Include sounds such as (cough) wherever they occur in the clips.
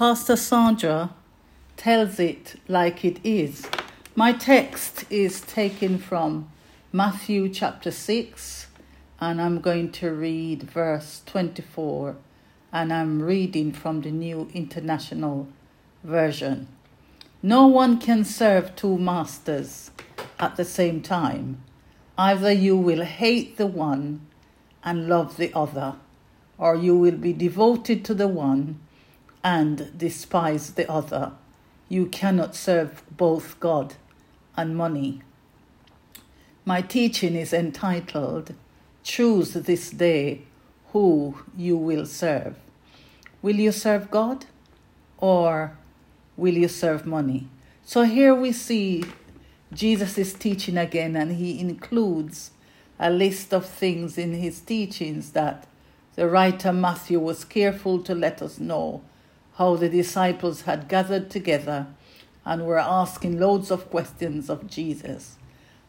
Pastor Sandra tells it like it is. My text is taken from Matthew chapter 6, and I'm going to read verse 24, and I'm reading from the New International Version. No one can serve two masters at the same time. Either you will hate the one and love the other, or you will be devoted to the one and despise the other. You cannot serve both God and money. My teaching is entitled Choose This Day Who You Will Serve. Will you serve God or will you serve money? So here we see Jesus is teaching again, and he includes a list of things in his teachings that the writer Matthew was careful to let us know how the disciples had gathered together and were asking loads of questions of Jesus.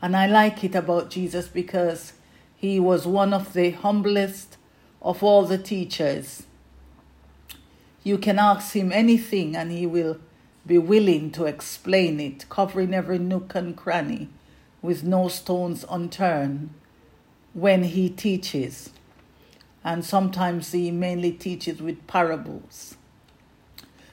And I like it about Jesus because he was one of the humblest of all the teachers. You can ask him anything and he will be willing to explain it, covering every nook and cranny with no stones unturned when he teaches. And sometimes he mainly teaches with parables.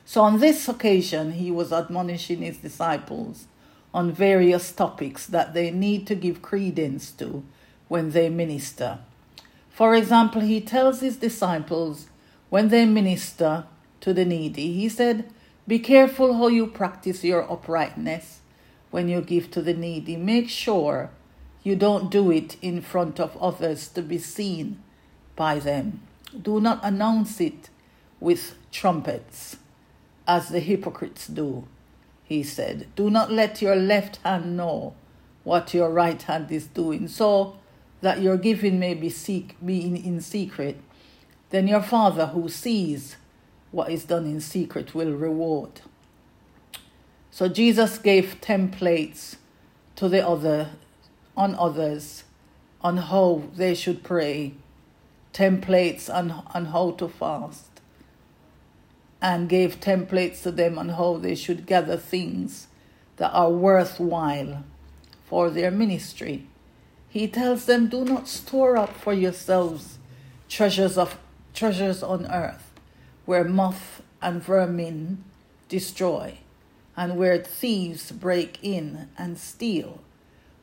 So on this occasion, he was admonishing his disciples on various topics that they need to give credence to when they minister. For example, he tells his disciples when they minister to the needy, he said, Be careful how you practice your uprightness when you give to the needy. Make sure you don't do it in front of others to be seen by them. Do not announce it with trumpets as the hypocrites do, he said. Do not let your left hand know what your right hand is doing, so that your giving may be, seek, be in, in secret. Then your Father who sees what is done in secret will reward. So Jesus gave templates to the other on others on how they should pray, templates on, on how to fast, and gave templates to them on how they should gather things that are worthwhile for their ministry. He tells them, Do not store up for yourselves treasures of treasures on earth, where moth and vermin destroy, and where thieves break in and steal.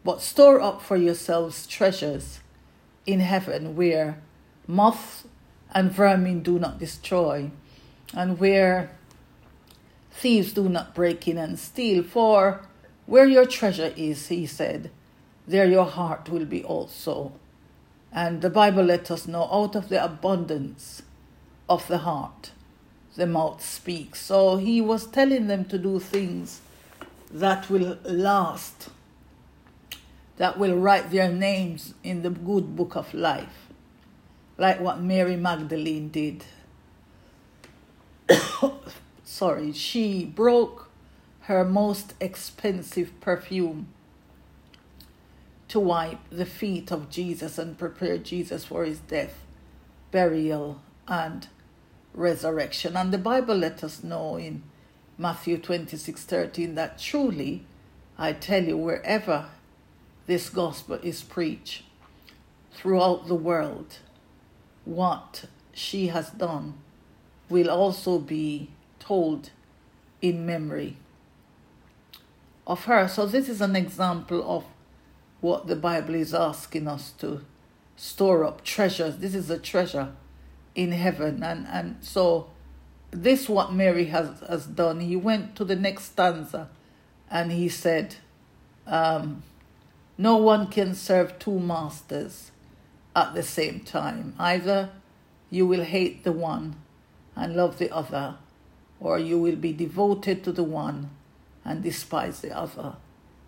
But store up for yourselves treasures in heaven, where moth and vermin do not destroy and where thieves do not break in and steal. For where your treasure is, he said, there your heart will be also. And the Bible let us know out of the abundance of the heart, the mouth speaks. So he was telling them to do things that will last, that will write their names in the good book of life, like what Mary Magdalene did (coughs) sorry, she broke her most expensive perfume to wipe the feet of Jesus and prepare Jesus for his death, burial, and resurrection. And the Bible let us know in Matthew 26 13 that truly, I tell you, wherever this gospel is preached throughout the world, what she has done will also be told in memory of her. So, this is an example of what the Bible is asking us to store up treasures. This is a treasure in heaven. And, and so, this what Mary has, has done. He went to the next stanza and he said, um, No one can serve two masters at the same time. Either you will hate the one and love the other, or you will be devoted to the one and despise the other.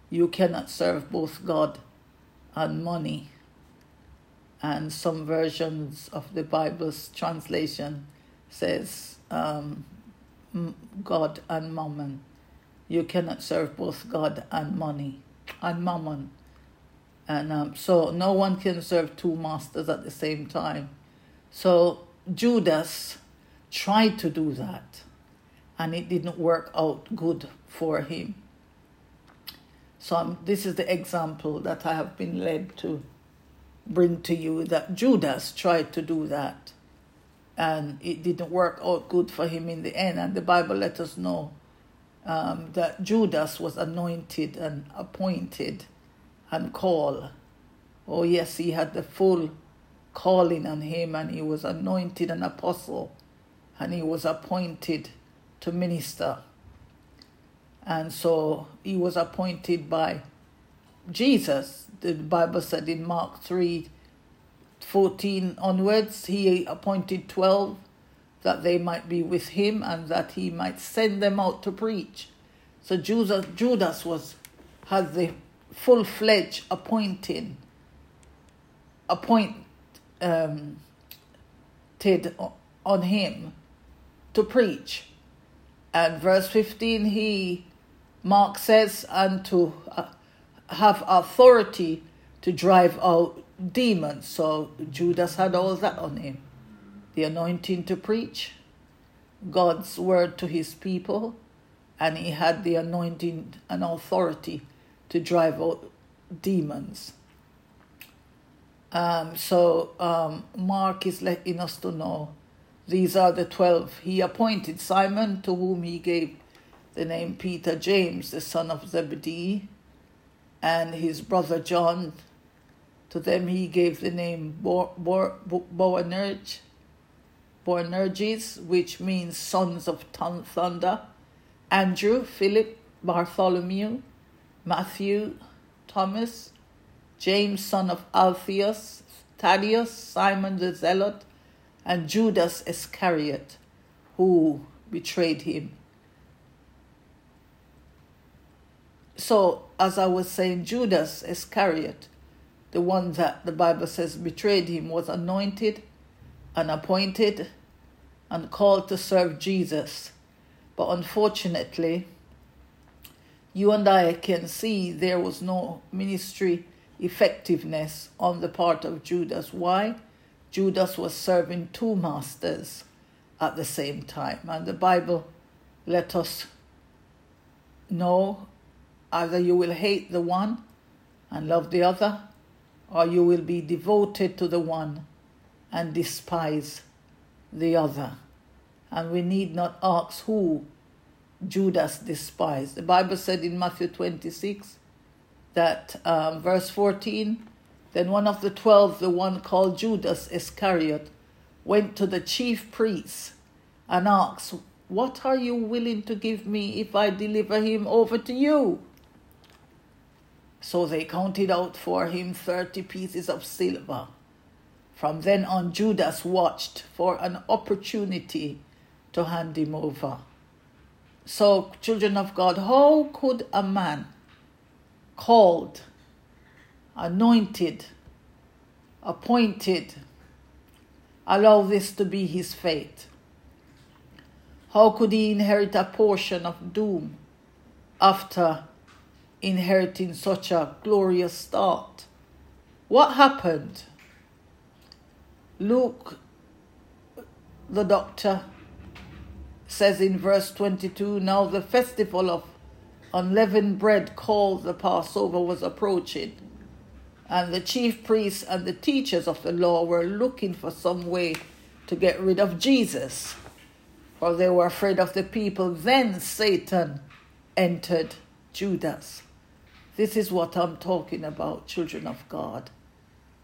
You cannot serve both God and money. And some versions of the Bible's translation says um, God and mammon. You cannot serve both God and money and mammon. And um, so no one can serve two masters at the same time. So Judas tried to do that. and it didn't work out good for him. So um, this is the example that I have been led to bring to you that Judas tried to do that and it didn't work out good for him in the end. And the Bible let us know um, that Judas was anointed and appointed and called. Oh, yes, he had the full calling on him, and he was anointed an apostle, and he was appointed to minister. And so he was appointed by Jesus. The Bible said in Mark 3 14 onwards, he appointed 12 that they might be with him and that he might send them out to preach. So Judas, Judas was had the full fledged appointing appointed um, on him to preach. And verse 15, he, Mark says, and to uh, have authority to drive out demons. So Judas had all that on him the anointing to preach, God's word to his people, and he had the anointing and authority to drive out demons. Um, so um, Mark is letting us to know these are the twelve. He appointed Simon, to whom he gave the name Peter, James, the son of Zebedee, and his brother John, to them he gave the name Bo- Bo- Bo- Boanerges, Boanerges, which means sons of thunder, Andrew, Philip, Bartholomew, Matthew, Thomas, James, son of Alphaeus, Thaddeus, Simon the Zealot, and Judas Iscariot, who betrayed him. So, as I was saying, Judas Iscariot the one that the Bible says betrayed him, was anointed and appointed and called to serve Jesus. But unfortunately, you and I can see there was no ministry effectiveness on the part of Judas. Why? Judas was serving two masters at the same time. And the Bible let us know either you will hate the one and love the other, or you will be devoted to the one and despise the other. And we need not ask who Judas despised. The Bible said in Matthew 26 that, um, verse 14, then one of the twelve, the one called Judas Iscariot, went to the chief priests and asked, What are you willing to give me if I deliver him over to you? So they counted out for him thirty pieces of silver. From then on, Judas watched for an opportunity to hand him over. So, children of God, how could a man called, anointed, appointed, allow this to be his fate? How could he inherit a portion of doom after inheriting such a glorious start. What happened? Luke, the doctor, says in verse 22 Now the festival of unleavened bread called the Passover was approaching, and the chief priests and the teachers of the law were looking for some way to get rid of Jesus, for they were afraid of the people. Then Satan entered Judas. This is what I'm talking about, children of God.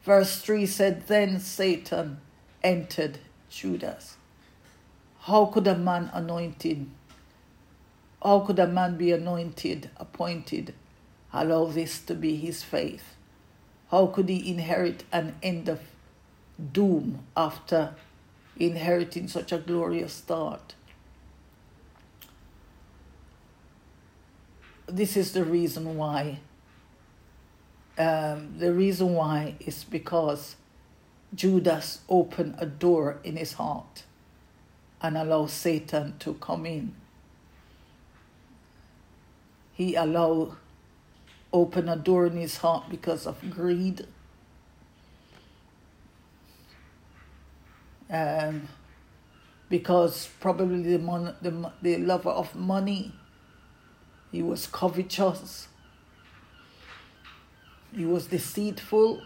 Verse 3 said, Then Satan entered Judas. How could a man anointed, how could a man be anointed, appointed, allow this to be his faith? How could he inherit an end of doom after inheriting such a glorious start? this is the reason why. Um, the reason why is because Judas opened a door in his heart and allowed Satan to come in. He allowed open a door in his heart because of greed. Um, because probably the, mon- the, the lover of money. He was covetous. He was deceitful.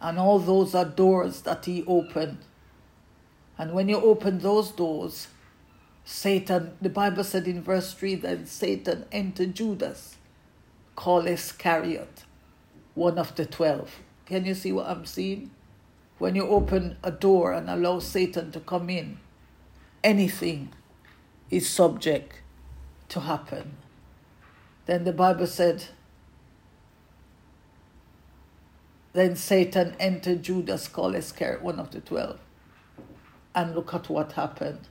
And all those are doors that he opened. And when you open those doors, Satan, the Bible said in verse 3 that Satan entered Judas, called Iscariot, one of the twelve. Can you see what I'm seeing? When you open a door and allow Satan to come in, anything is subject to happen. Then the Bible said, then Satan entered Judas called Iscariot, one of the twelve. And look at what happened.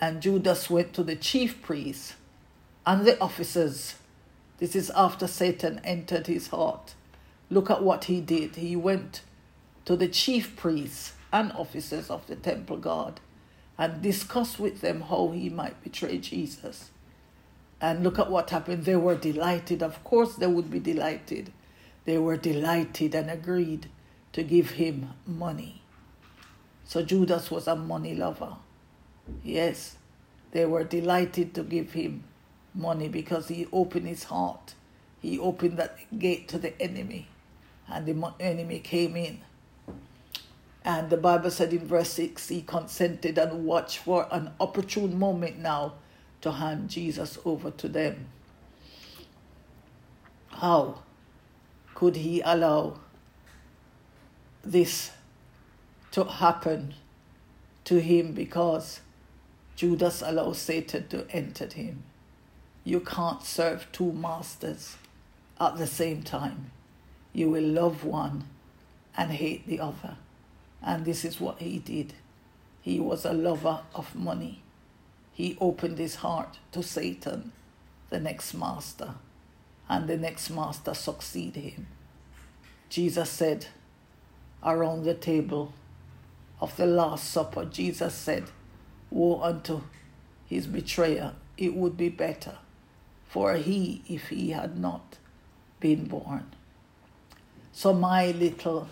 And Judas went to the chief priests and the officers. This is after Satan entered his heart. Look at what he did. He went to the chief priests and officers of the temple guard and discussed with them how he might betray Jesus. And look at what happened. They were delighted. Of course, they would be delighted. They were delighted and agreed to give him money. So Judas was a money lover. Yes, they were delighted to give him money because he opened his heart. He opened that gate to the enemy, and the enemy came in. And the Bible said in verse 6 he consented and watched for an opportune moment now to hand Jesus over to them. How could he allow this to happen to him because Judas allowed Satan to enter him? You can't serve two masters at the same time. You will love one and hate the other. And this is what he did. He was a lover of money. He opened his heart to Satan, the next master, and the next master succeeded him. Jesus said, around the table of the Last Supper, Jesus said, Woe unto his betrayer, it would be better for he if he had not been born. So, my little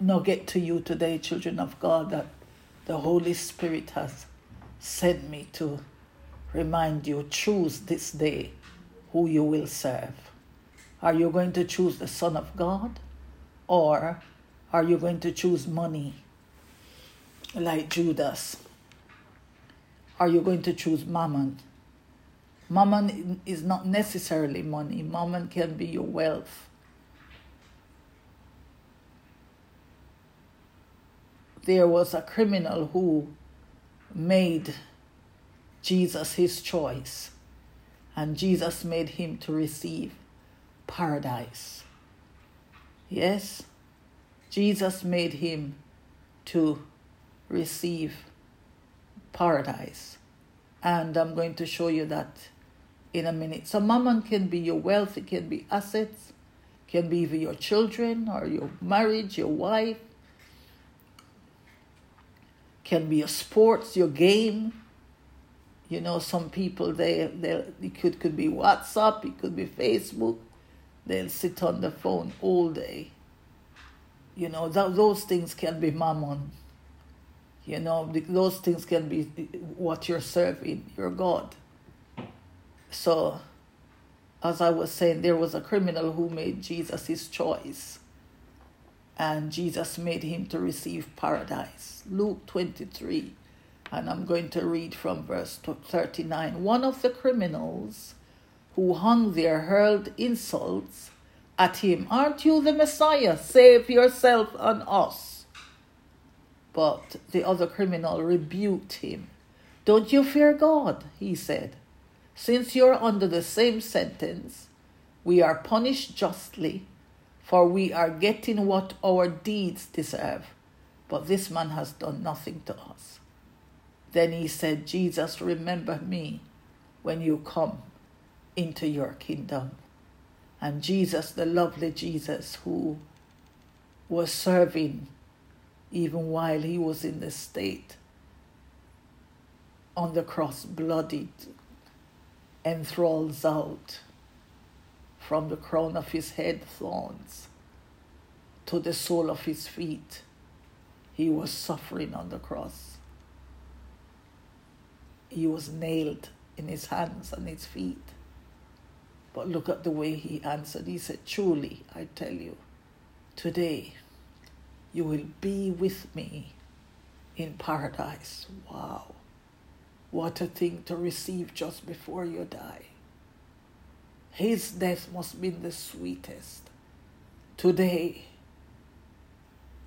nugget to you today, children of God, that the Holy Spirit has sent me to remind you choose this day who you will serve. Are you going to choose the Son of God or are you going to choose money like Judas? Are you going to choose mammon? Mammon is not necessarily money, mammon can be your wealth there was a criminal who made Jesus his choice, and Jesus made him to receive paradise. Yes, Jesus made him to receive paradise. And I'm going to show you that in a minute. So, mammon can be your wealth, it can be assets, can be even your children or your marriage, your wife, can be your sports, your game. You know, some people they they it could could be WhatsApp, it could be Facebook. They'll sit on the phone all day. You know, that, those things can be mammon. You know, those things can be what you're serving, your God. So, as I was saying, there was a criminal who made Jesus his choice and Jesus made him to receive paradise. Luke 23, and I'm going to read from verse 39. One of the criminals who hung there hurled insults at him Aren't you the Messiah? Save yourself and us. But the other criminal rebuked him. Don't you fear God, he said. Since you're under the same sentence, we are punished justly for we are getting what our deeds deserve. But this man has done nothing to us. Then he said, Jesus, remember me when you come into your kingdom. And Jesus, the lovely Jesus, who was serving even while he was in the state on the cross, bloodied, enthralled out from the crown of his head thorns. to the sole of his feet. He was suffering on the cross. He was nailed in his hands and his feet. But look at the way he answered. He said, Truly, I tell you, today you will be with me in paradise. Wow. What a thing to receive just before you die. His death must be the sweetest. Today,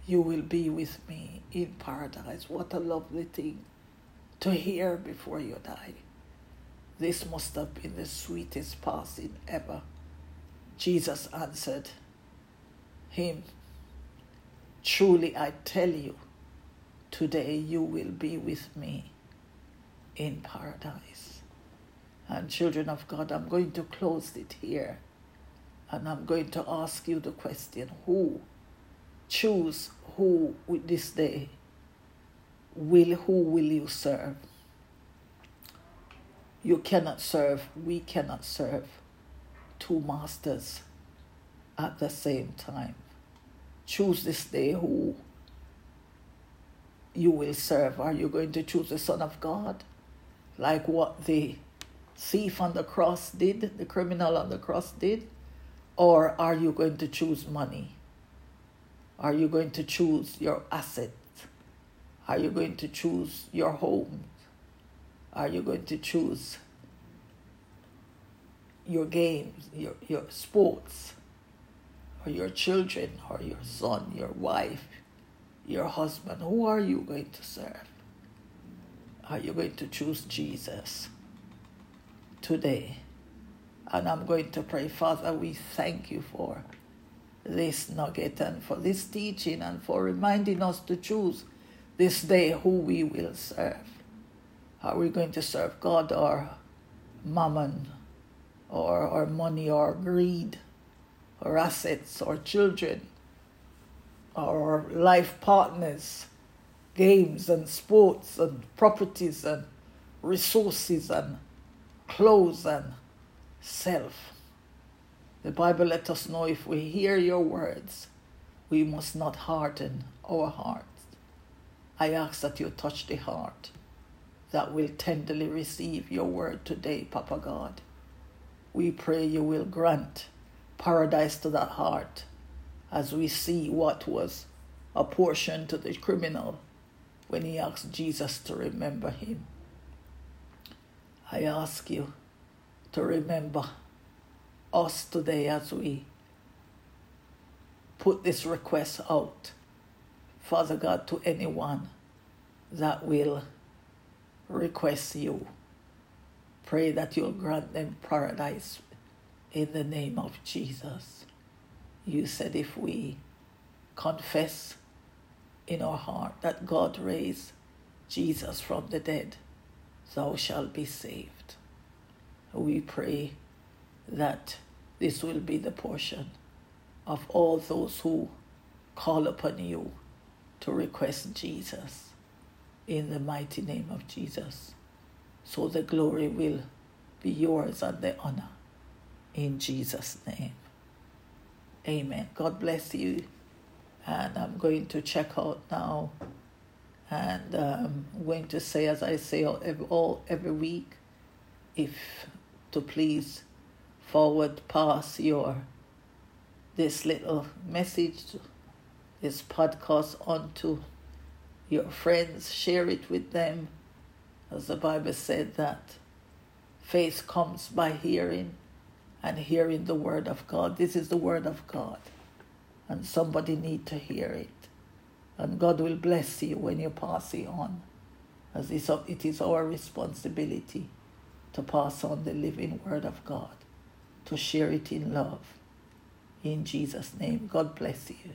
you will be with me in paradise. What a lovely thing to hear before you die. This must have been the sweetest passing ever. Jesus answered him, Truly I tell you, today you will be with me in paradise. And children of God, I'm going to close it here. And I'm going to ask you the question who choose who with this day will who will you serve? You cannot serve, we cannot serve two masters at the same time. Choose this day who you will serve. Are you going to choose the Son of God? like what the thief on the cross did, the criminal on the cross did? Or are you going to choose money? Are you going to choose your assets? Are you going to choose your home? Are you going to choose your games, your, your sports, or your children, or your son, your wife, your husband? Who are you going to serve? Are you going to choose Jesus today? And I'm going to pray, Father, we thank you for this nugget and for this teaching and for reminding us to choose this day who we will serve. Are we going to serve God or mammon or, or money or greed or assets or children or life partners? games and sports and properties and resources and clothes and self. The Bible let us know if we hear your words, we must not harden our hearts. I ask that you touch the heart that will tenderly receive your word today, Papa God. We pray you will grant paradise to that heart as we see what was apportioned to the criminal when he asked Jesus to remember him. I ask you to remember us today as we put this request out, Father God, to anyone that will request you. Pray that you'll grant them paradise in the name of Jesus. You said if we confess in our heart that God raised Jesus from the dead, thou shalt be saved. We pray that this will be the portion of all those who call upon you to request Jesus in the mighty name of Jesus. So the glory will be yours and the honor in Jesus' name. Amen. God bless you and I'm going to check out now. And um, I'm going to say, as I say all every, all, every week, if to please forward pass your this little message, this podcast on to your friends, share it with them, as the Bible said that faith comes by hearing, and hearing the word of God. This is the word of God and somebody need to hear it. And God will bless you when you pass it on, as it is our responsibility to pass on the living word of God, to share it in love. In Jesus' name, God bless you.